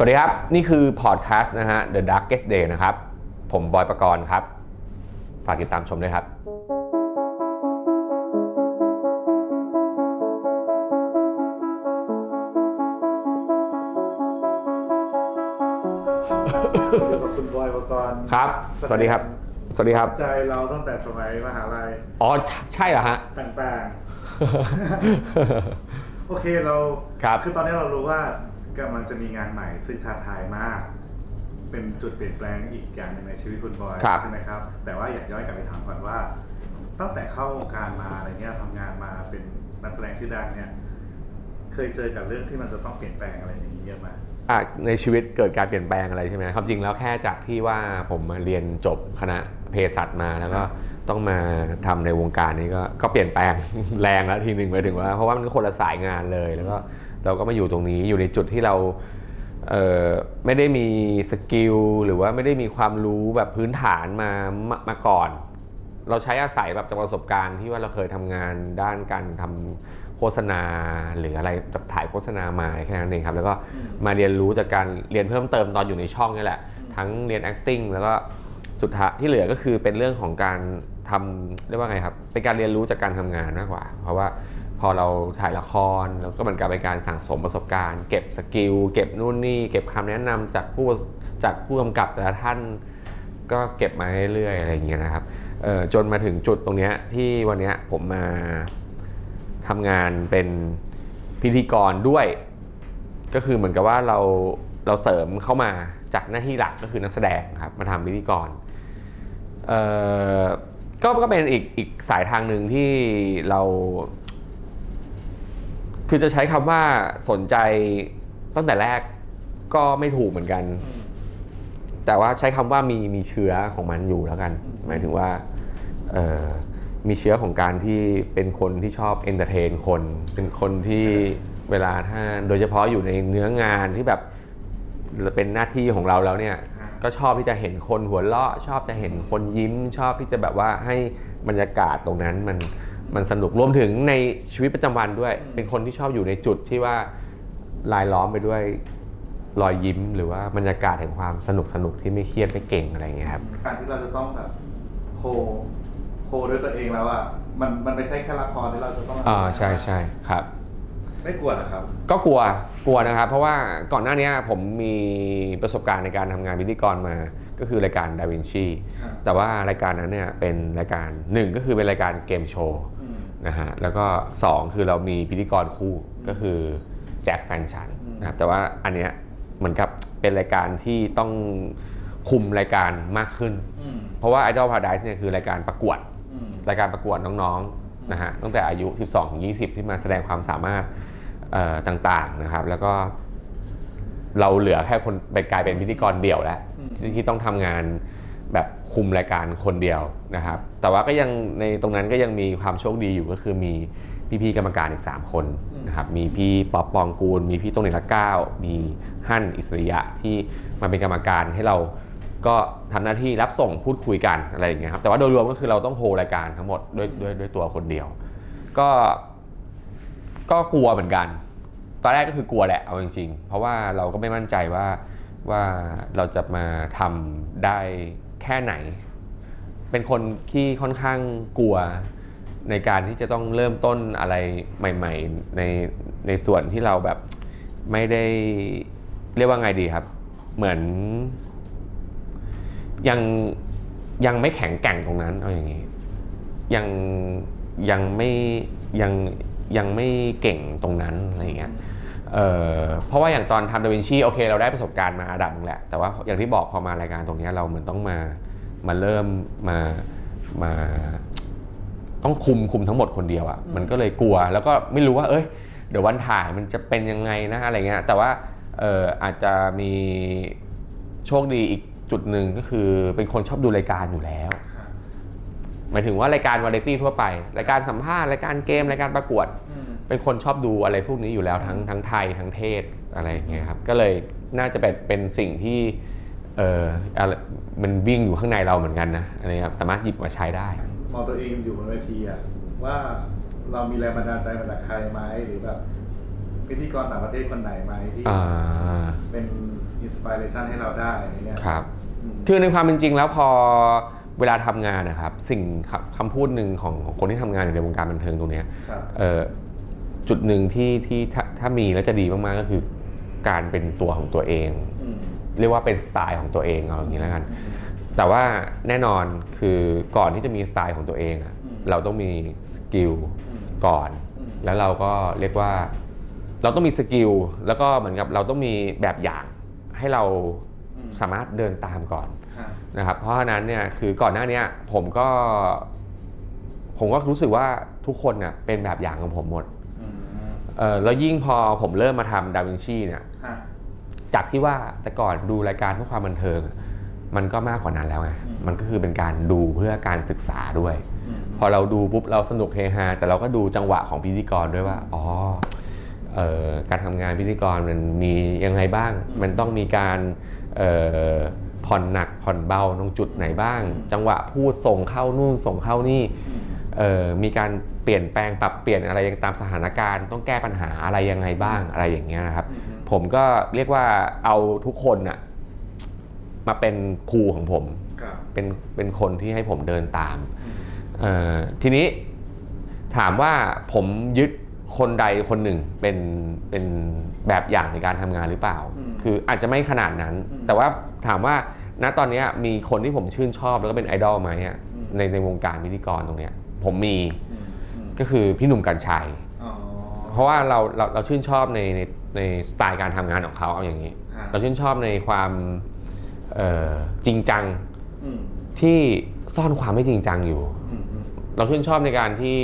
สวัสดีครับ นี่คือพอดแคสต์นะฮะ The Darkest Day นะครับ ผมบอยประกรณ์ครับ ฝากติดตามชมด้วยครับ อยู่กับคุณบอยประกรณ์ครับ สวัสดีครับ สวัสดีครับ ใจเราตั้งแต่สมัยมหาลัยอ๋อ ใช่เหรอฮะ ต่างๆ โอเคเราครับคือตอนนี้เรารู้ว่า กำลังจะมีงานใหม่ซึ่งท้าทายมาก เป็นจุดเปลี่ยนแปลงอีกอย่างหนึ่งในชีวิตคุณบอยครับใช่ไหมครับ แต่ว่าอยากย้อนกลับไปถามก่อนว่า ตั้งแต่เข้าวงการมาอะไรเงี้ยทำงานมาเป็นนักแสดงชื่อดังเนี่ย เคยเจอกับเรื่องที่มันจะต้องเปลี่ยนแปลงอะไรอย่างนี้เยอะไหมอะในชีวิตเกิดการเปลี่ยนแปลงอะไรใช่ไหมความจริงแล้วแค่จากที่ว่าผมมาเรียนจบคณะเภสัชมาแล้วก็ต้องมาทำในวงการนี้ก็ก็เปลี่ยนแปลงแรงแล้วทีหนึ่งไปถึงว่า เพราะว่ามันก็คนละสายงานเลยแล้วก็ เราก็มาอยู่ตรงนี้อยู่ในจุดที่เราเไม่ได้มีสกิลหรือว่าไม่ได้มีความรู้แบบพื้นฐานมามามาก่อน เราใช้อาศัยแบบจากประสบการณ์ที่ว่าเราเคยทำงานด้านการทำโฆษณาหรืออะไรแบบถ่ายโฆษณามาแค่นั้นเองครับ แล้วก็มาเรียนรู้จากการเรียนเพิ่มเติมตอนอยู่ในช่องนี่แหละ ทั้งเรียน acting แล้วก็สุดท้ายที่เหลือก็คือเป็นเรื่องของการทำเรียกว่าไงครับ เป็นการเรียนรู้จากการทำงานมากกว่า เพราะว่า พอเราถ่ายละครแล้วก็เหมือนกับเป็นการสั่งสมประสบการณ์ เก็บสกิลเก็บนู่นนี่ เก็บคำแนะนำจากผู้จากผู้กำกับแต่ละท่านก็เก็บมาเรื่อยๆอะไรอย่างเงี้ยนะครับจนมาถึงจุดตรงเนี้ยที่วันเนี้ยผมมาทำงานเป็นพิธีกรด้วย ก็คือเหมือนกับว่าเราเราเสริมเข้ามาจากหน้าที่หลักก็คือนักแสดงครับมาทำพิธีกรก็ก็เป็นอีกอีกสายทางหนึ่งที่เรา คือจะใช้คำว่าสนใจตั้งแต่แรกก็ไม่ถูกเหมือนกัน แต่ว่าใช้คำว่ามีมีเชื้อของมันอยู่แล้วกัน หมายถึงว่าเออมีเชื้อของการที่เป็นคนที่ชอบ entertain คน เป็นคนที่เวลาถ้าโดยเฉพาะอยู่ในเนื้องานที่แบบเป็นหน้าที่ของเราแล้วเนี่ยก็ชอบที่จะเห็นคนหัวเราะ ชอบจะเห็นคนยิ้ม ชอบที่จะแบบว่าให้บรรยากาศตรงนั้นมัน มันสนุกรวมถึงในชีวิตประจำวันด้วย เป็นคนที่ชอบอยู่ในจุดที่ว่าลายล้อมไปด้วยรอยยิ้ม หรือว่าบรรยากาศแห่งความสนุกสนุกที่ไม่เครียดไม่เก่งอะไรอย่างเงี้ยครับการที่เราจะต้องแบบโคโคด้วยตัวเองแล้วอะมันมันไม่ใช่แค่ละครที่เราจะต้องอ่าใช่ใช่ครับ ไม่กลัวเหรอครับ ก็กลัวกลัวนะครับ เพราะว่าก่อนหน้านี้ผมมีประสบการณ์ในการทำงานพิธีกรมา ก็คือรายการดาวินชีครับแต่ว่ารายการนั้นเนี่ยเป็นรายการหนึ่งก็คือเป็นรายการเกมโชว์อืม นะฮะแล้วก็สองคือเรามีพิธีกรคู่ก็คือแจ็คแฟนฉันอืมนะครับแต่ว่าอันเนี้ยเหมือนกับเป็นรายการที่ต้องคุมรายการมากขึ้นอืมเพราะว่า Idol Paradise เนี่ยคือรายการประกวดอืมรายการประกวดน้องๆนะฮะตั้งแต่อายุ 12ถึง20 ที่มาแสดงความสามารถเอ่อต่างๆนะครับ แล้วก็เราเหลือแค่คนเป็นกลายเป็นพิธีกรเดี่ยวแล้วอืมที่ที่ต้องทำงานแบบ คุมรายการคนเดียวนะครับ แต่ว่าก็ยังในตรงนั้นก็ยังมีความโชคดีอยู่ก็คือมีพี่ๆกรรมการอีก 3 คนนะครับ มีพี่ป๊อปปองกูล มีพี่ต้นนิลเก้ามีฮั่นอิสริยะที่มาเป็นกรรมการให้เราก็ทำหน้าที่รับส่งพูดคุยกันอะไรอย่างเงี้ยครับ แต่ว่าโดยรวมก็คือเราต้องโฮรายการทั้งหมดด้วยด้วยด้วยตัวคนเดียว ก็ก็กลัวเหมือนกัน ตอนแรกก็คือกลัวแหละเอาจริงๆ เพราะว่าเราก็ไม่มั่นใจว่าว่าเราจะมาทำได้ แค่ไหน เป็นคนที่ค่อนข้างกลัวในการที่จะต้องเริ่มต้นอะไรใหม่ ๆ ในในส่วนที่เราแบบไม่ได้เรียกว่าไงดีครับ เหมือน ยังยังไม่แข็งแกร่งตรงนั้นเอาอย่างนี้ ยังยังไม่ยังยังไม่เก่งตรงนั้นอะไรอย่างเงี้ย เอ่อเพราะว่าอย่างตอนทำดาวินชีโอเคเราได้ประสบการณ์มาระดับหนึงแหละ แต่ว่าอย่างที่บอกพอมารายการตรงเนี้ยเราเหมือนต้องมามาเริ่มมามาต้องคุมคุมทั้งหมดคนเดียวอะ่ะมันก็เลยกลัวแล้วก็ไม่รู้ว่า เอ้ยเดี๋ยววันถ่ายมันจะเป็นยังไงนะอะไรเงี้ยแต่ว่าเอออาจจะมีโชคดีอีกจุดหนึ่งก็คือเป็นคนชอบดูรายการอยู่แล้วครับหมายถึงว่ารายการวาไรตี้ทั่วไป รายการสัมภาษณ์รายการเกมรายการประกวดอืม เป็นคนชอบดูอะไรพวกนี้อยู่แล้วทั้งทั้งไทยทั้งเทศอะไรอย่างเงี้ยครับก็เลยน่าจะเป็นเป็นสิ่งที่เอออะไรมันวิ่งอยู่ข้างในเราเหมือนกันนะอะไรครับสามารถหยิบมาใช้ได้ มองตัวเองอยู่บนเวทีอะว่าเรามีแรงบันดาลใจมาจากใครไหมหรือแบบพิธีกรต่างประเทศคนไหนไหมที่อ่าเป็นสปิเรชันให้เราได้อะไรเงี้ยครับอืมคือในความเป็นจริงแล้วพอเวลาทำงานนะครับ สิ่งคำคำพูดหนึ่งของของคนที่ทำงานอยู่ในวงการบันเทิงตรงเนี้ยครับเอ่อ จุดหนึ่งที่ที่ถ้าถ้ามีแล้วจะดีมากๆก็คือ การเป็นตัวของตัวเองอืมเรียกว่าเป็นสไตล์ของตัวเองเอาอย่างนี้แล้วกัน แต่ว่าแน่นอนคือก่อนที่จะมีสไตล์ของตัวเองอะอืมเราต้องมี skill อืมก่อนอืมแล้วเราก็เรียกว่า เราต้องมี skill แล้วก็เหมือนกับเราต้องมีแบบอย่างให้เราอืมสามารถเดินตามก่อนครับนะครับ เพราะฉะนั้นเนี่ยคือก่อนหน้าเนี้ยผมก็ ผมก็รู้สึกว่าทุกคนเนี่ยเป็นแบบอย่างของผมหมดอืม เออแล้วยิ่งพอผมเริ่มมาทำดาวินชีเนี่ยฮะจากที่ว่าแต่ก่อนดูรายการเพื่อความบันเทิง มันก็มากกว่านั้นแล้วไงอืมมันก็คือเป็นการดูเพื่อการศึกษาด้วยอืมพอเราดูปุ๊บเราสนุกเฮฮาแต่เราก็ดูจังหวะของพิธีกรด้วยว่าอ๋อเอ่อการทำงานพิธีกรมันมียังไงบ้าง มันต้องมีการเอ่อผ่อนหนักผ่อนเบาตรงจุดไหนบ้าง จังหวะพูดส่งเข้านู่นส่งเข้านี่อืมเอ่อมีการเปลี่ยนแปลงปรับเปลี่ยนอะไรตามสถานการณ์ ต้องแก้ปัญหาอะไรยังไงบ้างอะไรอย่างเงี้ยนะครับอืมผมก็เรียกว่าเอาทุกคนน่ะมาเป็นครูของผมครับเป็นเป็นคนที่ให้ผมเดินตามอืมเอ่อทีนี้ถามว่าผมยึดคนใดคนหนึ่งเป็นเป็นแบบอย่างในการทำงานหรือเปล่าอืมคืออาจจะไม่ขนาดนั้นอืมแต่ว่าถามว่าณตอนเนี้ยมีคนที่ผมชื่นชอบแล้วก็เป็นไอดอลไหมอะอืมในในวงการพิธีกรตรงเนี้ยผมมีอืมอืม ก็คือพี่หนุ่มกัญชัยอ๋อเพราะว่าเราเราเราชื่นชอบในในในสไตล์การทำงานของเขาเอาอย่างนี้ฮะเราชื่นชอบในความเอ่อจริงจังอืมที่ซ่อนความไม่จริงจังอยู่อืมอืมเราชื่นชอบในการที่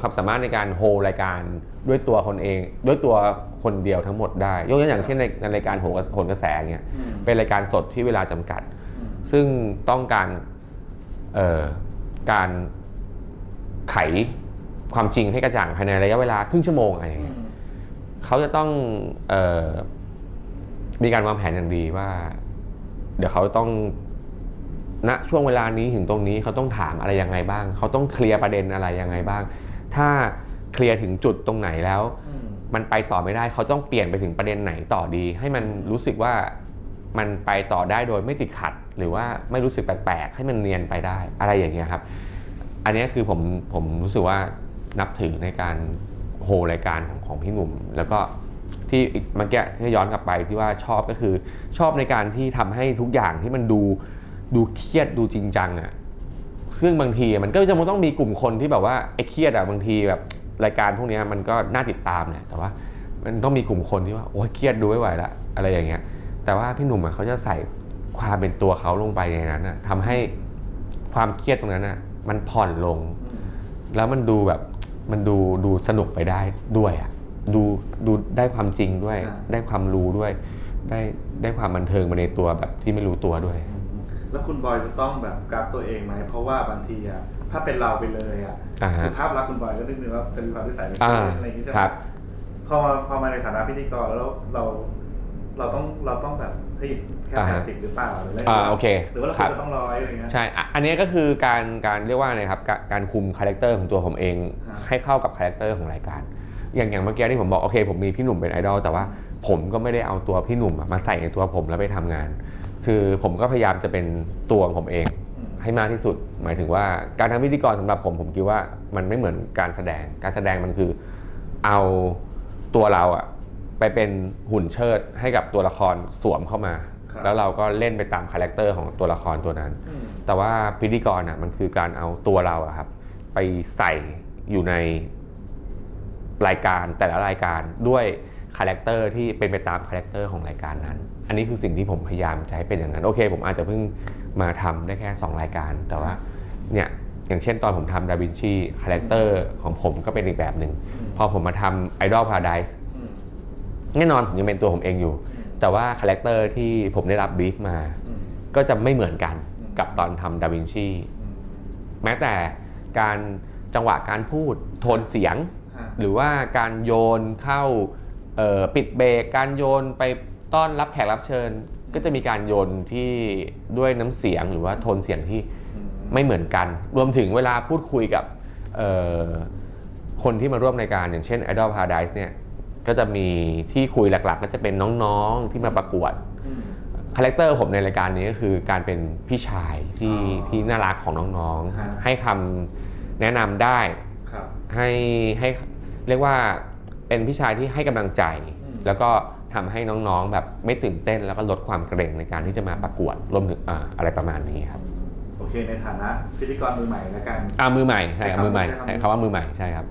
ความสามารถในการโฮรายการด้วยตัวคนเอง ด้วยตัวคนเดียวทั้งหมดได้ ยกตัวอย่างเช่นในในรายการโหนกระโหนกระแสเงี้ยอืมเป็นรายการสดที่เวลาจำกัดอืมซึ่งต้องการเอ่อการไข ความจริงให้กระจ่างภายในระยะเวลาครึ่งชั่วโมงอะไรอย่างอืเงี้ยมเขาจะต้องเออมีการวางแผนอย่างดีว่า เดี๋ยวเขาต้องณช่วงเวลานี้ถึงตรงนี้เขาต้องถามอะไรยังไงบ้าง เขาต้องเคลียร์ประเด็นอะไรยังไงบ้าง ถ้าเคลียร์ถึงจุดตรงไหนแล้วอืมมันไปต่อไม่ได้เขาต้องเปลี่ยนไปถึงประเด็นไหนต่อดี ให้มันรู้สึกว่ามันไปต่อได้โดยไม่ติดขัด หรือว่าไม่รู้สึกแปลกๆให้มันเนียนไปได้อะไรอย่างเงี้ยครับ อันเนี้ยคือผมผมรู้สึกว่า นับถือในการโฮรายการของของพี่หนุ่ม แล้วก็ที่เมื่อกี้ที่ย้อนกลับไปที่ว่าชอบก็คือ ชอบในการที่ทำให้ทุกอย่างที่มันดูดูเครียดดูจริงจังอะ่ะซึ่งบางทีมันก็จะต้องมีกลุ่มคนที่แบบว่าไอ้เครียดอะ่ะบางทีแบบรายการพวกนี้มันก็น่าติดตามแหละแต่ว่ามันต้องมีกลุ่มคนที่ว่าโอ้ยเครียดดูไม่ไหวละอะไรอย่างเงี้ย แต่ว่าพี่หนุ่มอะเขาจะใส่ความเป็นตัวเขาลงไปในนั้นอะทำให้ความเครียดตรงนั้นอะมันผ่อนลง แล้วมันดูแบบ มันดูดูสนุกไปได้ด้วยอะดูดูได้ความจริงด้วย ได้ความรู้ด้วย ได้ได้ความบันเทิงมาในตัวแบบที่ไม่รู้ตัวด้วย แล้วคุณบอยจะต้องแบบกราฟตัวเองไหมเพราะว่าบางทีอะถ้าเป็นเราไปเลยอะอ่าฮะคือภาพลักษณ์คุณบอยก็นึกนึงว่าจะมีความนิสัยเป็นอ่าอะไรอย่างนี้ใช่ไหมครับพอมาพอมาในฐานะพิธีกรแล้วเราเราต้องเราต้องแบบให้แค่อ่าแปดสิบฮะหรือเปล่าหรืออะไรอ่าโอเคหรือว่าเราควรจะต้องครับร้อยอะไรเงี้ยใช่อะอันนี้ก็คือการการเรียกว่าอะไรครับการคุม character ของตัวผมเองอ่าให้เข้ากับ character ของรายการ อย่างอย่างเมื่อกี้ที่ผมบอกโอเค ผมมีพี่หนุ่มเป็นไอดอลแต่ว่าผมก็ไม่ได้เอาตัวพี่หนุ่มอะมาใส่ในตัวผมแล้วไปทำงาน คือผมก็พยายามจะเป็นตัวของผมเองอืมให้มากที่สุด หมายถึงว่าการทำพิธีกรสำหรับผมผมคิดว่ามันไม่เหมือนการแสดง การแสดงมันคือเอาตัวเราอะไปเป็นหุ่นเชิดให้กับตัวละครสวมเข้ามาครับ แล้วเราก็เล่นไปตาม character ของตัวละครตัวนั้นอืมแต่ว่าพิธีกรอะมันคือการเอาตัวเราอะครับ ไปใส่อยู่ในรายการแต่ละรายการด้วย character ที่เป็นไปตาม character ของรายการนั้น อันนี้คือสิ่งที่ผมพยายามจะให้เป็นอย่างนั้นโอเค ผมอาจจะเพิ่งมาทำได้แค่ 2 รายการ แต่ว่าเนี่ยอย่างเช่นตอนผมทำดาวินชี character ของผมก็เป็นอีกแบบหนึ่งอืมพอผมมาทำ Idol Paradise อืมแน่นอนผมยังเป็นตัวผมเองอยู่ แต่ว่า character ที่ผมได้รับ brief มาอืมก็จะไม่เหมือนกันอืมกับตอนทำดาวินชีอืมแม้แต่การจังหวะการพูดโทนเสียงฮะหรือว่าการโยนเข้าเอ่อปิดเบรกการโยนไปต้อนรับแขกรับเชิญ ก็จะมีการโยนที่ด้วยน้ำเสียงหรือว่าโทนเสียงที่อืมไม่เหมือนกัน รวมถึงเวลาพูดคุยกับเอ่อคนที่มาร่วมรายการอย่างเช่น Idol Paradise เนี่ย ก็จะมีที่คุยหลักๆ ก็จะเป็นน้องๆที่มาประกวดอืม character ผมในรายการนี้ก็คือการเป็นพี่ชายที่อ๋อที่น่ารักของน้องฮะๆให้คำแนะนำได้ครับให้ให้เรียกว่าเป็นพี่ชายที่ให้กำลังใจอืมแล้วก็ทำให้น้องๆ แบบไม่ตื่นเต้นแล้วก็ลดความเกรงในการที่จะมาประกวดรวมถึงอ่าอะไรประมาณนี้ครับโอเคในฐานะพิธีกรมือใหม่แล้วกันอ่ามือใหม่ใช่ครับใช้คำมือใหม่ใช้คำใช่คำว่ามือใหม่ใช่ครับ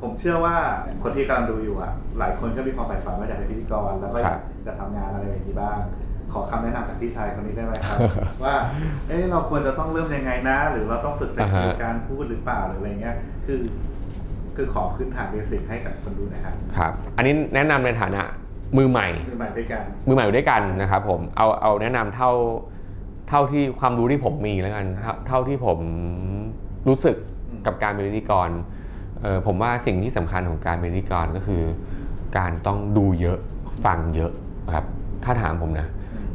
ผมเชื่อว่าคนที่กำลังดูอยู่อะ หลายคนก็มีความใฝ่ฝันว่าอยากเป็นพิธีกร แล้วก็อยากจะทำงานอะไรแบบนี้บ้าง ขอคำแนะนำจากพี่ชายคนนี้ได้ไหมครับ ว่าเอ๊ะเราควรจะต้องเริ่มยังไงนะ หรือเราต้องฝึกสกิลอ่าฮะการพูดหรือเปล่าหรืออะไรเงี้ย คือ คือขอพื้นฐาน basic ให้กับคนดูนะครับครับ อันนี้แนะนำในฐานะมือใหม่ มือใหม่ด้วยกัน มือใหม่อยู่ด้วยกันนะครับผม เอาเอาแนะนำเท่าเท่าที่ความรู้ที่ผมมีแล้วกัน เท่าเท่าที่ผมรู้สึกอืมกับการเป็นพิธีกรเออ ผมว่าสิ่งที่สำคัญของการเป็นพิธีกรก็คือ การต้องดูเยอะฟังเยอะครับถ้าถามผมนะ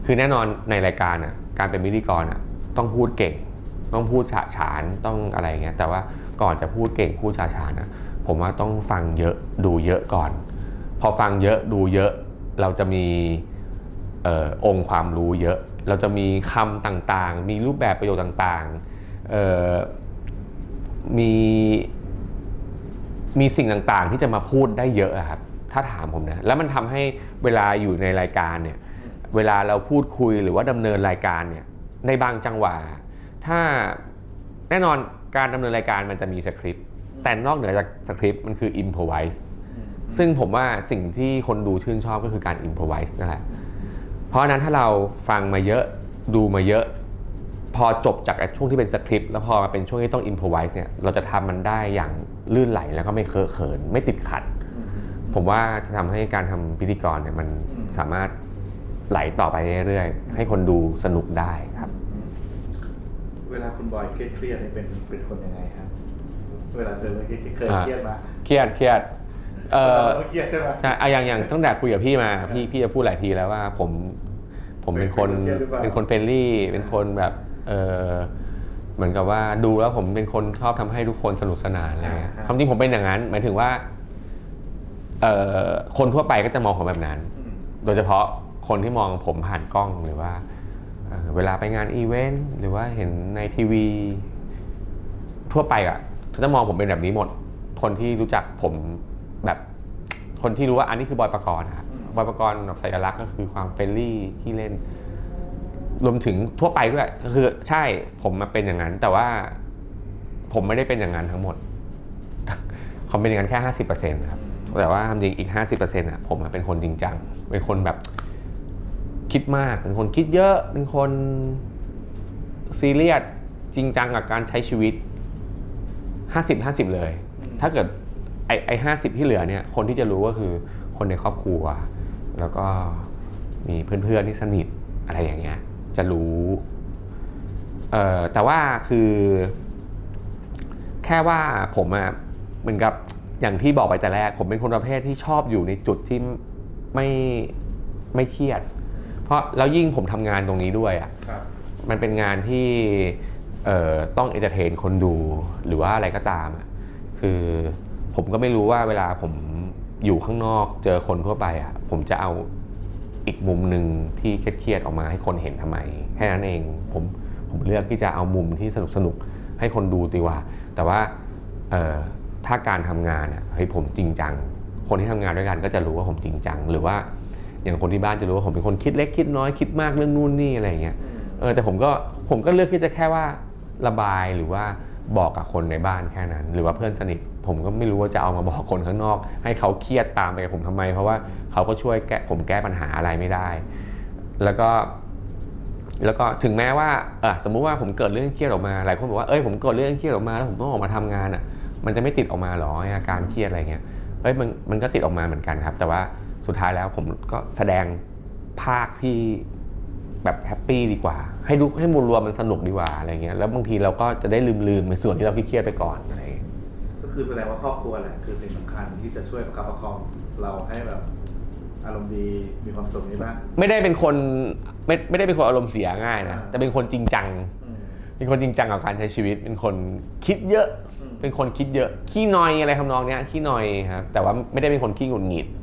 คือแน่นอนในรายการอะการเป็นพิธีกรอะต้องพูดเก่ง ต้องพูดฉะฉานต้องอะไรเงี้ยแต่ว่าก่อนจะพูดเก่งพูดฉะฉานอะผมว่าต้องฟังเยอะดูเยอะก่อน พอฟังเยอะดูเยอะเราจะมีออองค์ความรู้เยอะ เราจะมีคำต่างๆ มีรูปแบบประโยชน์ต่างๆมี มีสิ่งต่างๆ ที่จะมาพูดได้เยอะอะครับถ้าถามผมนะแล้วมันทำให้เวลาอยู่ในรายการเนี่ยเวลาเราพูดคุยหรือว่าดำเนินรายการเนี่ยในบางจังหวะถ้าแน่นอนการดำเนินรายการมันจะมีสคริปต์แต่นอกเหนือจากสคริปต์มันคือ improvise ซึ่งผมว่าสิ่งที่คนดูชื่นชอบก็คือการ improvise นั่นแหละเพราะฉะนั้นถ้าเราฟังมาเยอะดูมาเยอะ พอจบจากไอ้ช่วงที่เป็นสคริปต์แล้วพอมาเป็นช่วงที่ต้อง improvise เนี่ยเราจะทำมันได้อย่างลื่นไหลแล้วก็ไม่เคอะเขินไม่ติดขัดอืมผมว่าจะทำให้การทำพิธีกรเนี่ยมันอืมสามารถไหลต่อไปเรื่อยๆ ให้คนดูสนุกได้ครับอืมเวลาคุณบอยเครียดๆเนี่ยเป็นเป็นคนยังไงครับ เวลาเจอเรื่องเครียดๆเคยอ่าเครียดมาเครียดเครียดเออเราก็เครียดใช่ไหมใช่อะอย่างอย่างตั้งแต่คุยกับพี่มาพี่พี่จะพูดหลายทีแล้วว่าผมผมเป็นคนเป็นคนเครียดหรือเปล่าเป็นคน friendly เป็นคนแบบ เออเหมือนกับว่าดูแล้วผมเป็นคนชอบทำให้ทุกคนสนุกสนานอะไรเงี้ยความจริงผมเป็นอย่างนั้น หมายถึงว่าเออคนทั่วไปก็จะมองผมแบบนั้นอืมโดยเฉพาะคนที่มองผมผ่านกล้องหรือว่าเอ่อเวลาไปงานอีเวนต์หรือว่าเห็นในทีวี ทั่วไปอะเขาจะมองผมเป็นแบบนี้หมด คนที่รู้จักผมแบบคนที่รู้ว่าอันนี้คือบอยประกรณ์นะครับอืมบอยประกรณ์แบบสัญลักษณ์ก็คือความ friendly ที่เล่น รวมถึงทั่วไปด้วยก็คือใช่ผมมาเป็นอย่างนั้น แต่ว่าผมไม่ได้เป็นอย่างนั้นทั้งหมดผมเป็นอย่างนั้นแค่ห้าสิบเปอร์เซ็นต์ครับแต่ว่าความจริงอีก50%อะผมอะเป็นคนจริงจังเป็นคนแบบคิดมากเป็นคนคิดเยอะเป็นคนซีเรียสจริงจังกับการใช้ชีวิต50 50เลยอืมถ้าเกิดไอ้ไอ้ห้าสิบที่เหลือเนี่ย คนที่จะรู้ก็คือคนในครอบครัว แล้วก็มีเพื่อนๆที่สนิทอะไรอย่างเงี้ย จะรู้เอ่อแต่ว่าคือ แค่ว่าผมอะเหมือนกับอย่างที่บอกไปแต่แรก ผมเป็นคนประเภทที่ชอบอยู่ในจุดที่ไม่ไม่เครียด เพราะแล้วยิ่งผมทำงานตรงนี้ด้วยอะครับมันเป็นงานที่เอ่อต้อง entertain คนดูหรือว่าอะไรก็ตามอะคือผมก็ไม่รู้ว่าเวลาผมอยู่ข้างนอกเจอคนทั่วไปอะผมจะเอา อีกมุมหนึ่งที่เครียดๆออกมาให้คนเห็นทำไมแค่นั้นเองผมผมเลือกที่จะเอามุมที่สนุกสนุกๆให้คนดูดีกว่า แต่ว่าถ้าการทำงานอะเฮ้ยผมจริงจัง คนที่ทำงานด้วยกันก็จะรู้ว่าผมจริงจัง หรือว่าอย่างคนที่บ้านจะรู้ว่าผมเป็นคนคิดเล็กคิดน้อยคิดมากเรื่องนู่นนี่อะไรเงี้ยเออแต่ผมก็ผมก็เลือกที่จะแค่ว่าระบายหรือว่า บอกกับคนในบ้านแค่นั้น หรือว่าเพื่อนสนิทผมก็ไม่รู้ว่าจะเอามาบอกคนข้างนอก ให้เขาเครียดตามไปกับผมทำไม เพราะว่าเขาก็ช่วยแก้ผมแก้ปัญหาอะไรไม่ได้ แล้วก็แล้วก็ถึงแม้ว่าเออสมมุติว่าผมเกิดเรื่องเครียดออกมาหลายคนบอกว่าเอ้ยผมเกิดเรื่องเครียดออกมาแล้วผมต้องออกมาทำงานอะ มันจะไม่ติดออกมาหรออาการเครียดอะไรเงี้ยเอ้ยมันมันก็ติดออกมาเหมือนกันครับ แต่ว่าสุดท้ายแล้วผมก็แสดงภาคที่ แบบ happy ดีกว่า ให้ดูให้ mood รวมมันสนุกดีกว่าอะไรเงี้ยแล้วบางทีเราก็จะได้ลืมลืมๆในส่วนที่เราเครียดๆไปก่อนอะไรเงี้ยก็คือแสดงว่าครอบครัวแหละคือสิ่งสำคัญที่จะช่วยประคับประคองเราให้แบบอารมณ์ดีมีความสุขนี้บ้างไม่ได้เป็นคนไม่ไม่ได้เป็นคนอารมณ์เสียง่ายนะอ่าแต่เป็นคนจริงจังอืมเป็นคนจริงจังกับการใช้ชีวิต เป็นคนคิดเยอะอืมเป็นคนคิดเยอะขี้นอยอะไรทำนองเนี้ยขี้นอยครับแต่ว่าไม่ได้เป็นคนขี้หงุดหงิดอ๋อ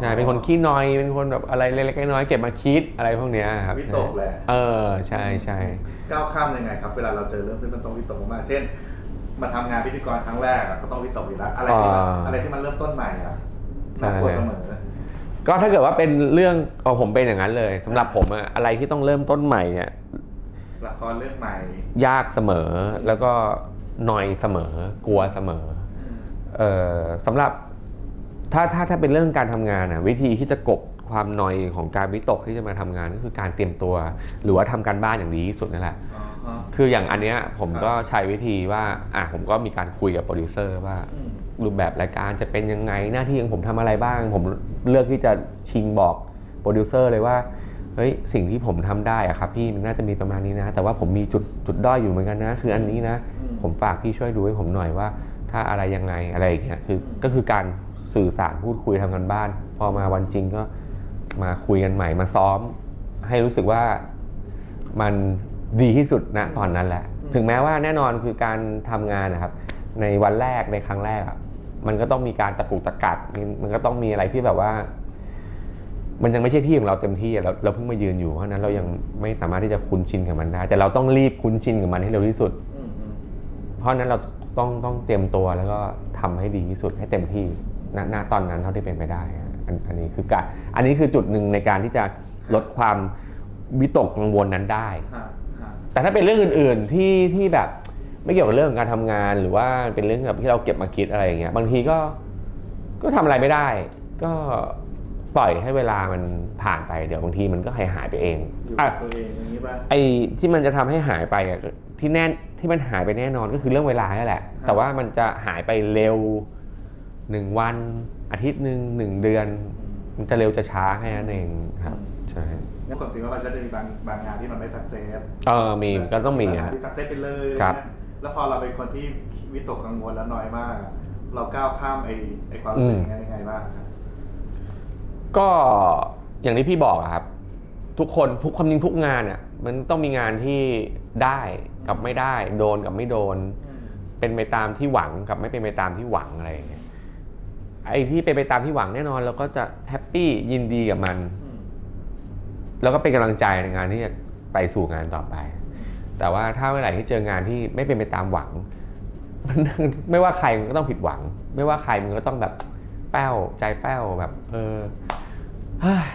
ใช่เป็นคนขี้นอยเป็นคนแบบอะไรเล็กๆน้อยๆเก็บมาคิดอะไรพวกเนี้ยครับวิตกแหละเออใช่ใช่ก้าวข้ามยังไงครับ เวลาเราเจอเรื่องที่มันต้องวิตกมากๆเช่น มาทำงานพิธีกรครั้งแรกอะก็ต้องวิตกอยู่แล้วอะไรที่มันอะไรที่มันเริ่มต้นใหม่อะน่ากลัวเสมอก็ถ้าเกิดว่าเป็นเรื่องเอาผมเป็นอย่างนั้นเลยสำหรับผมอะอะไรที่ต้องเริ่มต้นใหม่เนี่ยละครเรื่องใหม่ ยากเสมอแล้วก็หนอยเสมอกลัวเสมอเอ่อสำหรับ ถ้าถ้าถ้าเป็นเรื่องการทำงานอะวิธีที่จะกลบความนอยของการวิตกที่จะมาทำงานก็คือการเตรียมตัว หรือว่าทำการบ้านอย่างดีที่สุดนั่นแหละอ๋อฮะคืออย่างอันเนี้ยผมครับก็ใช้วิธีว่าอะผมก็มีการคุยกับโปรดิวเซอร์ว่าอืมรูปแบบรายการจะเป็นยังไงหน้าที่ของผมทำอะไรบ้าง ผมเลือกที่จะชิงบอกโปรดิวเซอร์เลยว่าเฮ้ยสิ่งที่ผมทำได้อะครับพี่มันน่าจะมีประมาณนี้นะ แต่ว่าผมมีจุดจุดด้อยอยู่เหมือนกันนะ คืออันนี้นะอืมผมฝากพี่ช่วยดูให้ผมหน่อยว่า ถ้าอะไรยังไงอะไรอย่างเงี้ยคือก็คือการ สื่อสารพูดคุยทำกันบ้าน พอมาวันจริงก็มาคุยกันใหม่มาซ้อม ให้รู้สึกว่ามันดีที่สุดณตอนนั้นแหละ ถึงแม้ว่าแน่นอนคือการทำงานนะครับ ในวันแรกในครั้งแรกอะมันก็ต้องมีการตะกุกตะกักมีมันก็ต้องมีอะไรที่แบบว่า มันยังไม่ใช่ที่ของเราเต็มที่อะเราเราเพิ่งมายืนอยู่เพราะฉะนั้นเรายังไม่สามารถที่จะคุ้นชินกับมันได้ แต่เราต้องรีบคุ้นชินกับมันให้เร็วที่สุดอืมอืมเพราะฉะนั้นเราต้องต้องเตรียมตัวแล้วก็ทำให้ดีที่สุดให้เต็มที่ ณณตอนนั้นเท่าที่เป็นไปได้อะอันอันนี้คือการอันนี้คือจุดหนึ่งในการที่จะลดความวิตกกังวลนั้นได้ฮะฮะแต่ถ้าเป็นเรื่องอื่น ๆที่ที่แบบไม่เกี่ยวกับเรื่องของการทำงาน หรือว่าเป็นเรื่องแบบที่เราเก็บมาคิดอะไรอย่างเงี้ยบางทีก็ก็ทำอะไรไม่ได้ ก็ปล่อยให้เวลามันผ่านไปเดี๋ยวบางทีมันก็หายหายไปเองอยู่อะกับตัวเองอย่างนี้ป่ะไอ้ที่มันจะทำให้หายไปอะที่แน่ที่มันหายไปแน่นอนก็คือเรื่องเวลานี่แหละ แต่ว่ามันจะหายไปเร็ว หนึ่งวันอาทิตย์หนึ่งหนึ่งเดือน มันจะเร็วจะช้าแค่นั้นเองครับ ใช่งั้นความจริงว่ามันก็จะมีบางบางงานที่มันไม่สักเซสเออมีก็ต้องมีบางงานฮะที่สักเซสไปเลยครับนะแล้วพอเราเป็นคนที่วิตกกังวลแล้วน้อยมากอะเราก้าวข้ามไอ้ไอ้ความรู้สึกนี้ยังไงบ้างครับก็อย่างที่พี่บอกอะครับ ทุกคนทุกความจริงทุกงานเนี่ยมันต้องมีงานที่ได้กับไม่ได้ โดนกับไม่โดน เป็นไปตามที่หวังกับไม่เป็นไปตามที่หวังอะไรอย่างเงี้ย ไอ้ที่เป็นไปตามที่หวังแน่นอนเราก็จะแฮปปี้ยินดีกับมันอืมแล้วก็เป็นกำลังใจในงานที่จะไปสู่งานต่อไป แต่ว่าถ้าเมื่อไหร่ที่เจองานที่ไม่เป็นไปตามหวังมันไม่ว่าใครมันก็ต้องผิดหวัง ไม่ว่าใครมันก็ต้องแบบแป้วใจแป้วแบบ เออเฮ้ย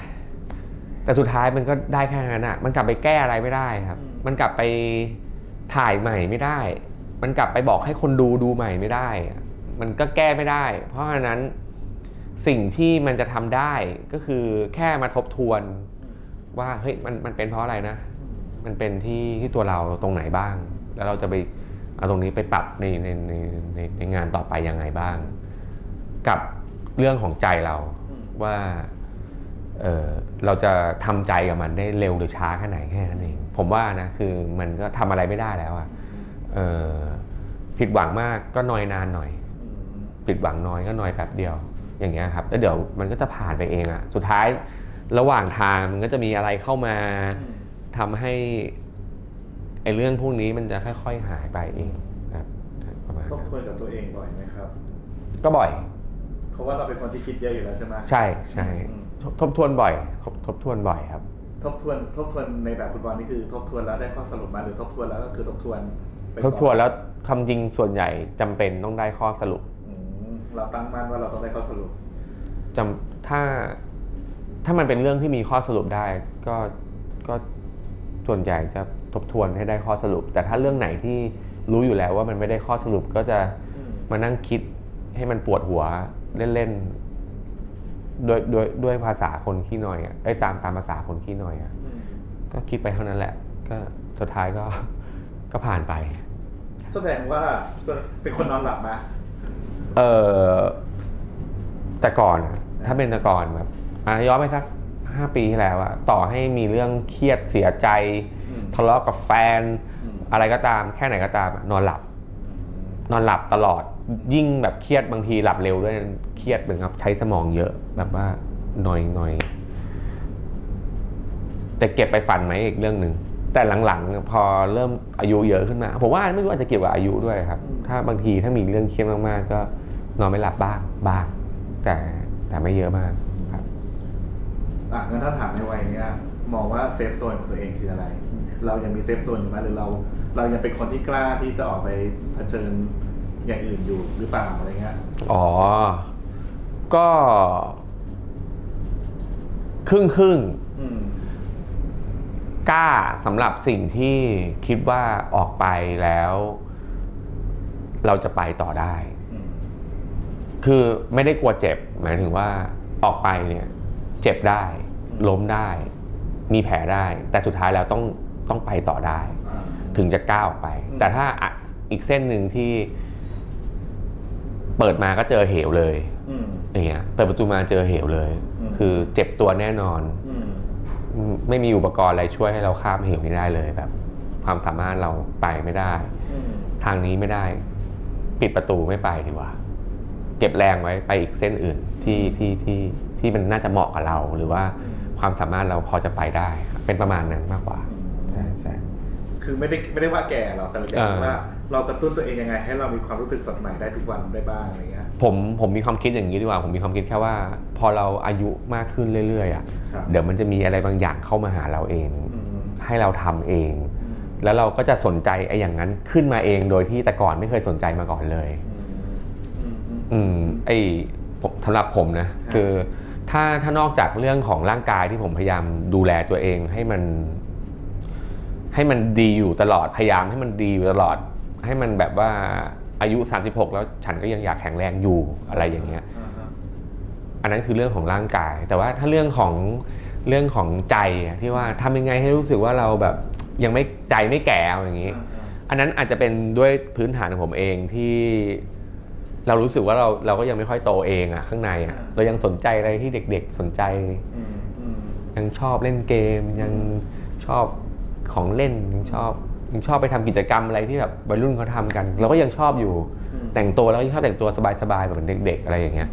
แต่สุดท้ายมันก็ได้แค่นั้นอะ มันกลับไปแก้อะไรไม่ได้ครับ มันกลับไปถ่ายใหม่ไม่ได้ มันกลับไปบอกให้คนดูดูใหม่ไม่ได้อะ มันก็แก้ไม่ได้ เพราะฉะนั้นสิ่งที่มันจะทำได้ก็คือแค่มาทบทวนว่าเฮ้ยมันมันเป็นเพราะอะไรนะ มันเป็นที่ที่ตัวเราตรงไหนบ้าง แล้วเราจะไปเอาตรงนี้ไปปรับในในในในในงานต่อไปยังไงบ้าง กับเรื่องของใจเราว่าเออเราจะทำใจกับมันได้เร็วหรือช้าแค่ไหนแค่นั้นเองผมว่านะคือมันก็ทำอะไรไม่ได้แล้วอะเออผิดหวังมากก็นอยนานหน่อย ผิดหวังน้อยก็น้อยแป๊บเดียว อย่างเงี้ยครับแล้วเดี๋ยวมันก็จะผ่านไปเองอะสุดท้ายระหว่างทางมันก็จะมีอะไรเข้ามาทำให้ไอ้เรื่องพวกนี้มันจะค่อย ๆหายไปเองครับประมาณทบนั้นทวนกับตัวเองบ่อยไหมครับ ก็บ่อยเพราะว่าเราเป็นคนที่คิดเยอะอยู่แล้วใช่ไหมใช่ใช่อืมทบทบทวนบ่อยทบทบทวนบ่อยครับ ทบทวนทบทวนในแบบฟุตบอลนี่คือ ทบทวนแล้วได้ข้อสรุปมาหรือทบทวนแล้วก็คือทบทวนไปทบทวนแล้วคำจริงส่วนใหญ่จำเป็นต้องได้ข้อสรุปอืม เราตั้งมั่นว่าเราต้องได้ข้อสรุปจำถ้าถ้ามันเป็นเรื่องที่มีข้อสรุปได้ ก็ก็ส่วนใหญ่จะทบทวนให้ได้ข้อสรุป แต่ถ้าเรื่องไหนที่รู้อยู่แล้วว่ามันไม่ได้ข้อสรุปก็จะอืมมานั่งคิดให้มันปวดหัวเล่นๆด้วยด้วยด้วยภาษาคนขี้หน่อยอะไอ้ยตามตามภาษาคนขี้หน่อยอะอืมก็คิดไปเท่านั้นแหละ ก็สุดท้ายก็ก็ผ่านไป แสดงว่าเป็นคนนอนหลับไหม เออแต่ก่อนอะถ้าเป็นแต่ก่อนแบบอะย้อนไปสักห้าปีที่แล้วอะต่อให้มีเรื่องเครียดเสียใจอืมทะเลาะกับแฟนอืมอะไรก็ตาม แค่ไหนก็ตามอะนอนหลับ นอนหลับตลอด ยิ่งแบบเครียดบางทีหลับเร็วด้วยเครียดเหมือนกับใช้สมองเยอะแบบว่าหน่อยหน่อยแต่เก็บไปฝันไหมอีกเรื่องหนึ่งแต่หลังๆ พอเริ่มอายุเยอะขึ้นมา ผมว่าไม่รู้อาจจะเกี่ยวกับอายุด้วยครับ ถ้าบางทีถ้ามีเรื่องเครียดมากๆก็ นอนไม่หลับบ้างบ้างแต่แต่ไม่เยอะมากครับอะงั้นถ้าถามในวัยเนี้ยมองว่า safe zone ของตัวเองคืออะไร เรายังมี safe zone อยู่ไหมหรือเรา เรายังเป็นคนที่กล้าที่จะออกไปเผชิญอย่างอื่นอยู่หรือเปล่าอะไรเงี้ยอ๋อ ก็ ครึ่งครึ่งๆอืมกล้าสำหรับสิ่งที่คิดว่าออกไปแล้ว เราจะไปต่อได้อืม คือไม่ได้กลัวเจ็บ หมายถึงว่าออกไปเนี่ยเจ็บได้ ล้มได้ มีแผลได้ แต่สุดท้ายแล้วต้องต้องไปต่อได้อ่าถึงจะก้าวออกไปอืมแต่ถ้าอะอีกเส้นหนึ่งที่ เปิดมาก็เจอเหวเลยอืมอย่างเงี้ยเปิดประตูมาเจอเหวเลยอืมคือเจ็บตัวแน่นอนอืมไม่มีอุปกรณ์อะไรช่วยให้เราข้ามเหวนี้ได้เลยแบบ ความสามารถเราไปไม่ได้อืมทางนี้ไม่ได้ ปิดประตูไม่ไปดีกว่า เก็บแรงไว้ไปอีกเส้นอื่นที่ที่ที่ที่มันน่าจะเหมาะกับเรา หรือว่าความสามารถเราพอจะไปได้ครับเป็นประมาณนั้นมากกว่าใช่ใช่ คือไม่ได้ไม่ได้ว่าแก่หรอกแต่เราอยากรู้อ่าว่าเรากระตุ้นตัวเองยังไง ให้เรามีความรู้สึกสดใหม่ได้ทุกวันได้บ้างอะไรเงี้ย ผมผมมีความคิดอย่างนี้ดีกว่า ผมมีความคิดแค่ว่า พอเราอายุมากขึ้นเรื่อยๆอะครับ เดี๋ยวมันจะมีอะไรบางอย่างเข้ามาหาเราเอง อืมให้เราทำเองอืมแล้วเราก็จะสนใจไอ้อย่างนั้นขึ้นมาเองโดยที่แต่ก่อนไม่เคยสนใจมาก่อนเลย อืม อืมอืมไอ้ผมสำหรับผมนะคือถ้าถ้านอกจากเรื่องของร่างกายที่ผมพยายามดูแลตัวเองให้มัน ให้มันดีอยู่ตลอดพยายามให้มันดีอยู่ตลอด ให้มันแบบว่าอายุ 36 แล้วฉันก็ยังอยากแข็งแรงอยู่อะไรอย่างเงี้ยอ่าฮะอันนั้นคือเรื่องของร่างกาย แต่ว่าถ้าเรื่องของเรื่องของใจอะที่ว่าทำยังไงให้รู้สึกว่าเราแบบยังไม่ใจไม่แก่เอาอย่างนี้อ่าฮะอันนั้นอาจจะเป็นด้วยพื้นฐานของผมเองที่ เรารู้สึกว่าเราเราก็ยังไม่ค่อยโตเองอะข้างในอะเรายังสนใจอะไรที่เด็ก ๆ สนใจอืมอืมยังชอบเล่นเกม ยังชอบของเล่นยังชอบยังชอบไปทำกิจกรรมอะไรที่แบบวัยรุ่นเขาทำกัน เราก็ยังชอบอยู่อืมแต่งตัวแล้วก็ชอบแต่งตัวสบายๆแบบเหมือนเด็ก ๆ อะไรอย่างเงี้ย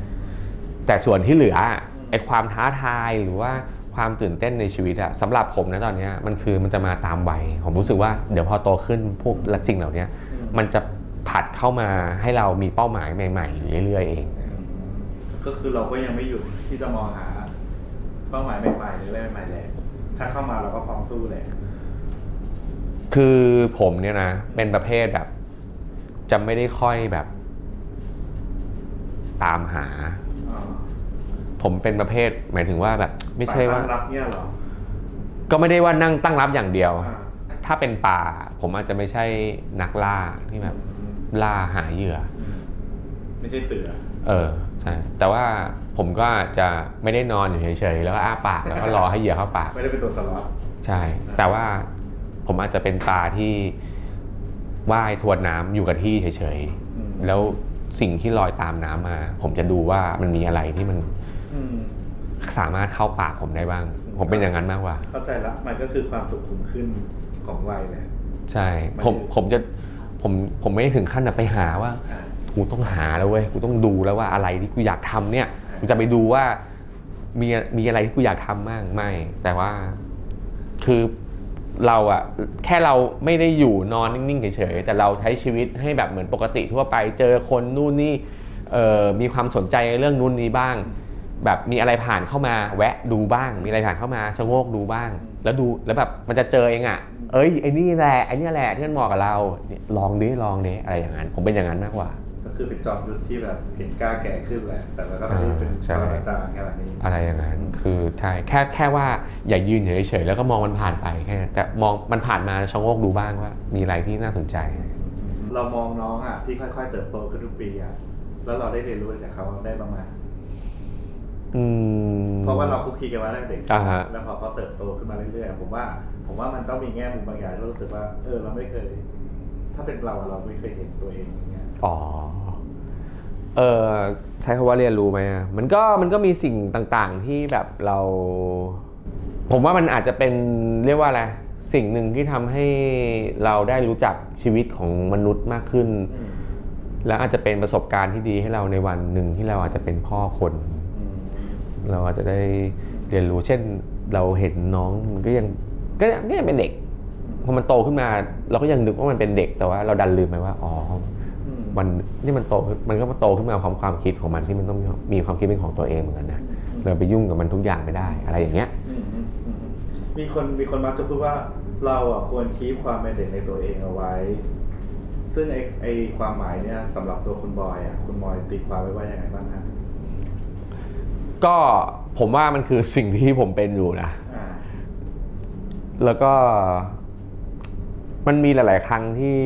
แต่ส่วนที่เหลืออะไอ้ความท้าทายหรือว่าความตื่นเต้นในชีวิตอะสำหรับผมนะตอนเนี้ยมันคือมันจะมาตามวัยผมรู้สึกว่าเดี๋ยวพอโตขึ้นพวกและสิ่งเหล่าเนี้ยอืมมันจะ ผัดเข้ามาให้เรามีเป้าหมายใหม่ๆเรื่อยๆเอง ก็คือเราก็ยังไม่หยุดที่จะมองหาเป้าหมายใหม่ๆหรืออะไรใหม่ๆแหละถ้าเข้ามาเราก็พร้อมสู้แหละคือผมเนี่ยนะ เป็นประเภทแบบจะไม่ได้ค่อยแบบ ตามหาอ่าผมเป็นประเภท หมายถึงว่าแบบ ไม่ใช่ว่าสยตั้งรับเนี่ยเหรอก็ไม่ได้ว่านั่งตั้งรับอย่างเดียวอ่าถ้าเป็นป่า ผมอาจจะไม่ใช่นักล่าที่แบบอืม ล่าหาเหยื่ออืมไม่ใช่เสือ เออใช่แต่ว่าผมก็จะไม่ได้นอนอยู่เฉยๆแล้วก็อ้าปากแล้วก็รอให้เหยื่อเข้าปาก ไม่ได้เป็นตัวสล็อตใช่ แต่ว่าผมอาจจะเป็นปลาที่ว่ายทวนน้ำอยู่กับที่เฉยอืมๆแล้วสิ่งที่ลอยตามน้ำมา ผมจะดูว่ามันมีอะไรที่มันอืมสามารถเข้าปากผมได้บ้าง ผมเป็นอย่างนั้นมากกว่า เข้าใจละมันก็คือความสุขขุมขึ้นของวัยแหละใช่มันผมคือผมจะ ผมผมไม่ถึงขั้นไปหาว่ากูต้องหาแล้วเว้ยกูต้องดูแล้วว่าอะไรที่กูอยากทำเนี่ยกูจะไปดูว่ามีมีอะไรที่กูอยากทำบ้างไม่ แต่ว่าคือเราอะแค่เราไม่ได้อยู่นอนนิ่งๆเฉยๆแต่เราใช้ชีวิตให้แบบเหมือนปกติทั่วไปเจอคนนู่นนี่เอ่อมีความสนใจในเรื่องนู่นนี้บ้าง แบบมีอะไรผ่านเข้ามาแวะดูบ้าง มีอะไรผ่านเข้ามาชะโงกดูบ้าง แล้วดูแล้วแบบมันจะเจอเองอะเอ้ยไอ้นี่แหละไอ้นี่แหละที่มันเหมาะกับเราเนี่ยลองดิลองดิอะไรอย่างนั้น ผมเป็นอย่างนั้นมากกว่า ก็คือเป็นจอมยุทธที่แบบเห็นกล้าแก่ขึ้นแหละแต่เราก็ไม่ได้เป็นอ่าใช่ปรมาจารย์ขนาดนี้อะไรอย่างนั้นคือใช่แค่แค่ว่าอย่ายืนเฉยๆแล้วก็มองมันผ่านไปแค่นั้นแต่มองมันผ่านมาชะโงกดูบ้างว่า มีอะไรที่น่าสนใจ เรามองน้องอะที่ค่อย ๆ เติบโตขึ้นทุกปีอะแล้วเราได้เรียนรู้จากเขาได้บ้างไหมอืม เพราะว่าเราคุกคีกันมาตั้งแต่เด็กอ่าฮะแล้วพอเขาเติบโตขึ้นมาเรื่อยๆผมว่า ผมว่ามันต้องมีแง่มุมบางอย่างที่เรารู้สึกว่า เออเราไม่เคย ถ้าเป็นเราอะเราไม่เคยเห็นตัวเองอย่างเงี้ยอ๋อเออใช้คำว่าเรียนรู้ไหมอะมันก็มันก็มีสิ่งต่างๆที่แบบเรา ผมว่ามันอาจจะเป็นเรียกว่าอะไรสิ่งหนึ่งที่ทำให้เราได้รู้จักชีวิตของมนุษย์มากขึ้นอืมและอาจจะเป็นประสบการณ์ที่ดีให้เราในวันหนึ่งที่เราอาจจะเป็นพ่อคนอืม เราอาจจะได้เรียนรู้เช่นเราเห็นน้องมันก็ยังก็ยังเป็นเด็กพอมันโตขึ้นมา เราก็ยังนึกว่ามันเป็นเด็กแต่ว่าเราดันลืมไปว่าอ๋อมันนี่มันโตมันก็มาโตขึ้นมาพร้อมความคิดของมันที่มันต้องมีความคิดเป็นของตัวเองเหมือนกันนะเราไปยุ่งกับมันทุกอย่างไม่ได้อะไรอย่างเงี้ยมีคนมีคนมักจะพูดว่าเราอะควรคีปความเป็นเด็กในตัวเองเอาไว้ ซึ่งไอไอความหมายเนี่ยสำหรับตัวคุณบอยอะคุณบอยตีความไว้ว่าอย่างไรบ้างฮะ ก็ผมว่ามันคือสิ่งที่ผมเป็นอยู่นะอ่าแล้วก็มันมีหลาย ๆ ครั้งที่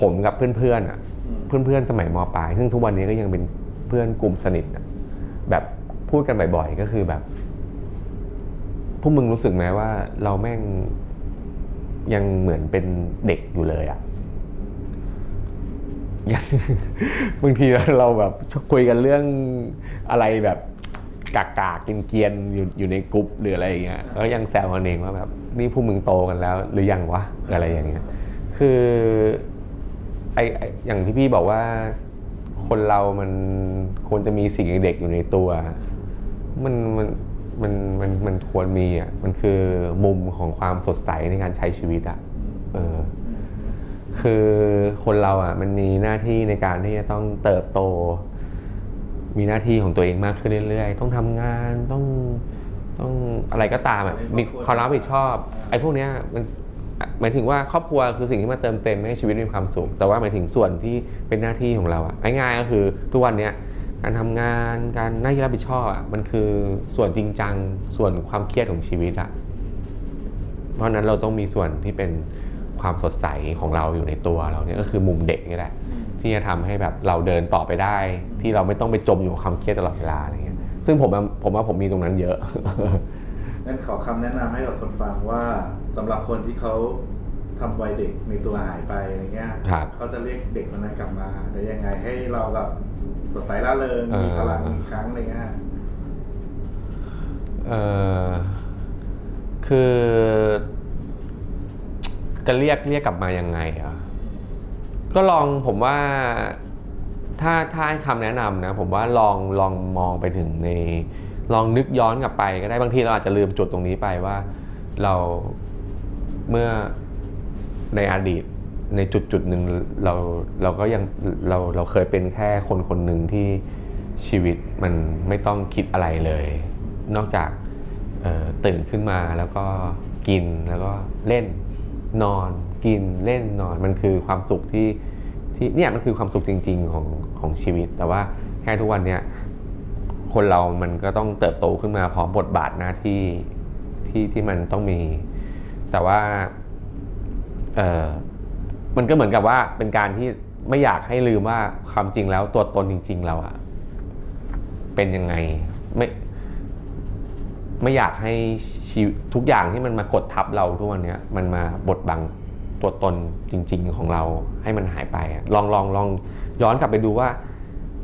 ผมกับเพื่อน ๆอะอืมเพื่อน ๆ สมัยมปลาย ซึ่งทุกวันนี้ก็ยังเป็นเพื่อนกลุ่มสนิทอะแบบพูดกันบ่อย ๆ ก็คือแบบ พวกมึงรู้สึกไหมว่าเราแม่งยังเหมือนเป็นเด็กอยู่เลยอะ ยังบางทีเราแบบคุยกันเรื่องอะไรแบบกากากินเกียนอยู่อยู่ในกรุ๊ปหรืออะไรอย่างเงี้ยแล้วยังแซวกันเองว่าแบบนี่พวกมึงโตกันแล้ว หรือยังวะอะไรอย่างเงี้ยคือไออย่างที่พี่บอกว่าคนเรามันควรจะมีสิ่งเด็กอยู่ในตัว มันมันมันมันมันควรมีอะมันคือมุมของความสดใสในการใช้ชีวิตอะเออ คือคนเราอะมันมีหน้าที่ในการที่จะต้องเติบโต มีหน้าที่ของตัวเองมากขึ้นเรื่อยๆ ต้องทำงานต้องต้องอะไรก็ตามอะมีความรับผิดชอบไอ้พวกเนี้ยมันหมายถึงว่าครอบครัวคือสิ่งที่มาเติมเต็มให้ชีวิตมีความสุข แต่ว่าหมายถึงส่วนที่เป็นหน้าที่ของเราอะง่ายๆก็คือทุกวันเนี้ยการทำงานการหน้าที่รับผิดชอบอะมันคือส่วนจริงจังส่วนความเครียดของชีวิตอะเพราะฉะนั้นเราต้องมีส่วนที่เป็น ความสดใสของเราอยู่ในตัวเราเนี่ยก็คือมุมเด็กนี่แหละอืมที่จะทำให้แบบเราเดินต่อไปได้ ที่เราไม่ต้องไปจมอยู่กับความเครียดตลอดเวลาอะไรเงี้ยซึ่งผมอะผมว่าผมมีตรงนั้นเยอะงั้นขอคำแนะนำให้กับคนฟังว่าสำหรับคนที่เขาทำวัยเด็กในตัวหายไปอะไรเงี้ยครับเขาจะเรียกเด็กคนนั้นกลับมาได้ยังไงให้เราแบบสดใสร่าเริงเออมีพลังอีกครั้งอะไรเงี้ยเออคือ จะเรียกเรียกกลับมายังไงอะก็ลองผมว่าถ้าถ้าให้คำแนะนำนะ ผมว่าลองลองมองไปถึงในลองนึกย้อนกลับไปก็ได้บางทีเราอาจจะลืมจุดตรงนี้ไปว่า เราเมื่อในอดีตในจุดจุดหนึ่งเราเราก็ยังเราเราเคยเป็นแค่คนคนหนึ่งที่ชีวิตมันไม่ต้องคิดอะไรเลย นอกจากตื่นขึ้นมาแล้วก็กินแล้วก็เล่น นอนกินเล่นนอนมันคือความสุขที่ที่เนี่ยมันคือความสุขจริง ๆ ของของชีวิต แต่ว่าแค่ทุกวันเนี้ยคนเรามันก็ต้องเติบโตขึ้นมาพร้อมบทบาทหน้าที่ที่ที่มันต้องมี แต่ว่าเออมันก็เหมือนกับว่าเป็นการที่ไม่อยากให้ลืมว่าความจริงแล้วตัวตนจริง ๆ เราอะเป็นยังไงไม่ ไม่อยากให้ชีวิตทุกอย่างที่มันมากดทับเราทุกวันเนี้ยมันมาบดบังตัวตนจริง ๆ ของเราให้มันหายไปอะลองลองลองย้อนกลับไปดูว่า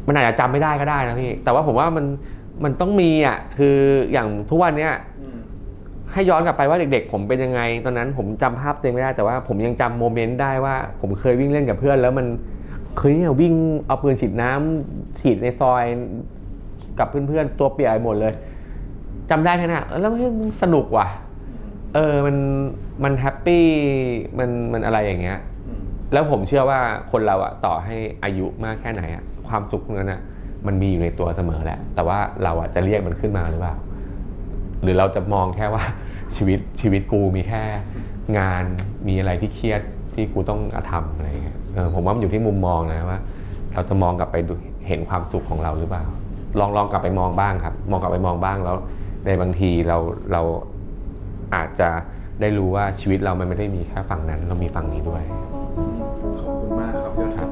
มันอาจจะจำไม่ได้ก็ได้นะพี่ แต่ว่าผมว่ามันมันต้องมีอะคืออย่างทุกวันเนี้ยอืมให้ย้อนกลับไปว่าเด็กๆ ผมเป็นยังไง ตอนนั้นผมจำภาพตัวเองไม่ได้แต่ว่าผมยังจำโมเมนต์ได้ว่า ผมเคยวิ่งเล่นกับเพื่อน แล้วมันเคยเนี่ยวิ่งเอาปืนฉีดน้ำฉีดในซอยกับเพื่อนๆตัวเปียกไปหมดเลย จำได้แค่นั้นอะแล้วเฮ้ยมันสนุกว่ะ เออมันมันแฮปปี้มันมันอะไรอย่างเงี้ยอืมแล้วผมเชื่อว่าคนเราอะต่อให้อายุมากแค่ไหนอะความสุขพวกนั้นอะมันมีอยู่ในตัวเสมอแหละ แต่ว่าเราอะจะเรียกมันขึ้นมาหรือเปล่า หรือเราจะมองแค่ว่าชีวิตชีวิตกูมีแค่งานมีอะไรที่เครียดที่กูต้องทำอะไรเงี้ยเออผมว่ามันอยู่ที่มุมมองนะว่า เราจะมองกลับไปดูเห็นความสุขของเราหรือเปล่า ลองลองกลับไปมองบ้างครับ มองกลับไปมองบ้างแล้ว ในบางทีเราเราอาจจะได้รู้ว่าชีวิตเรามันไม่ได้มีแค่ฝั่งนั้น เรามีฝั่งนี้ด้วย ขอบคุณมากครับยอดครับ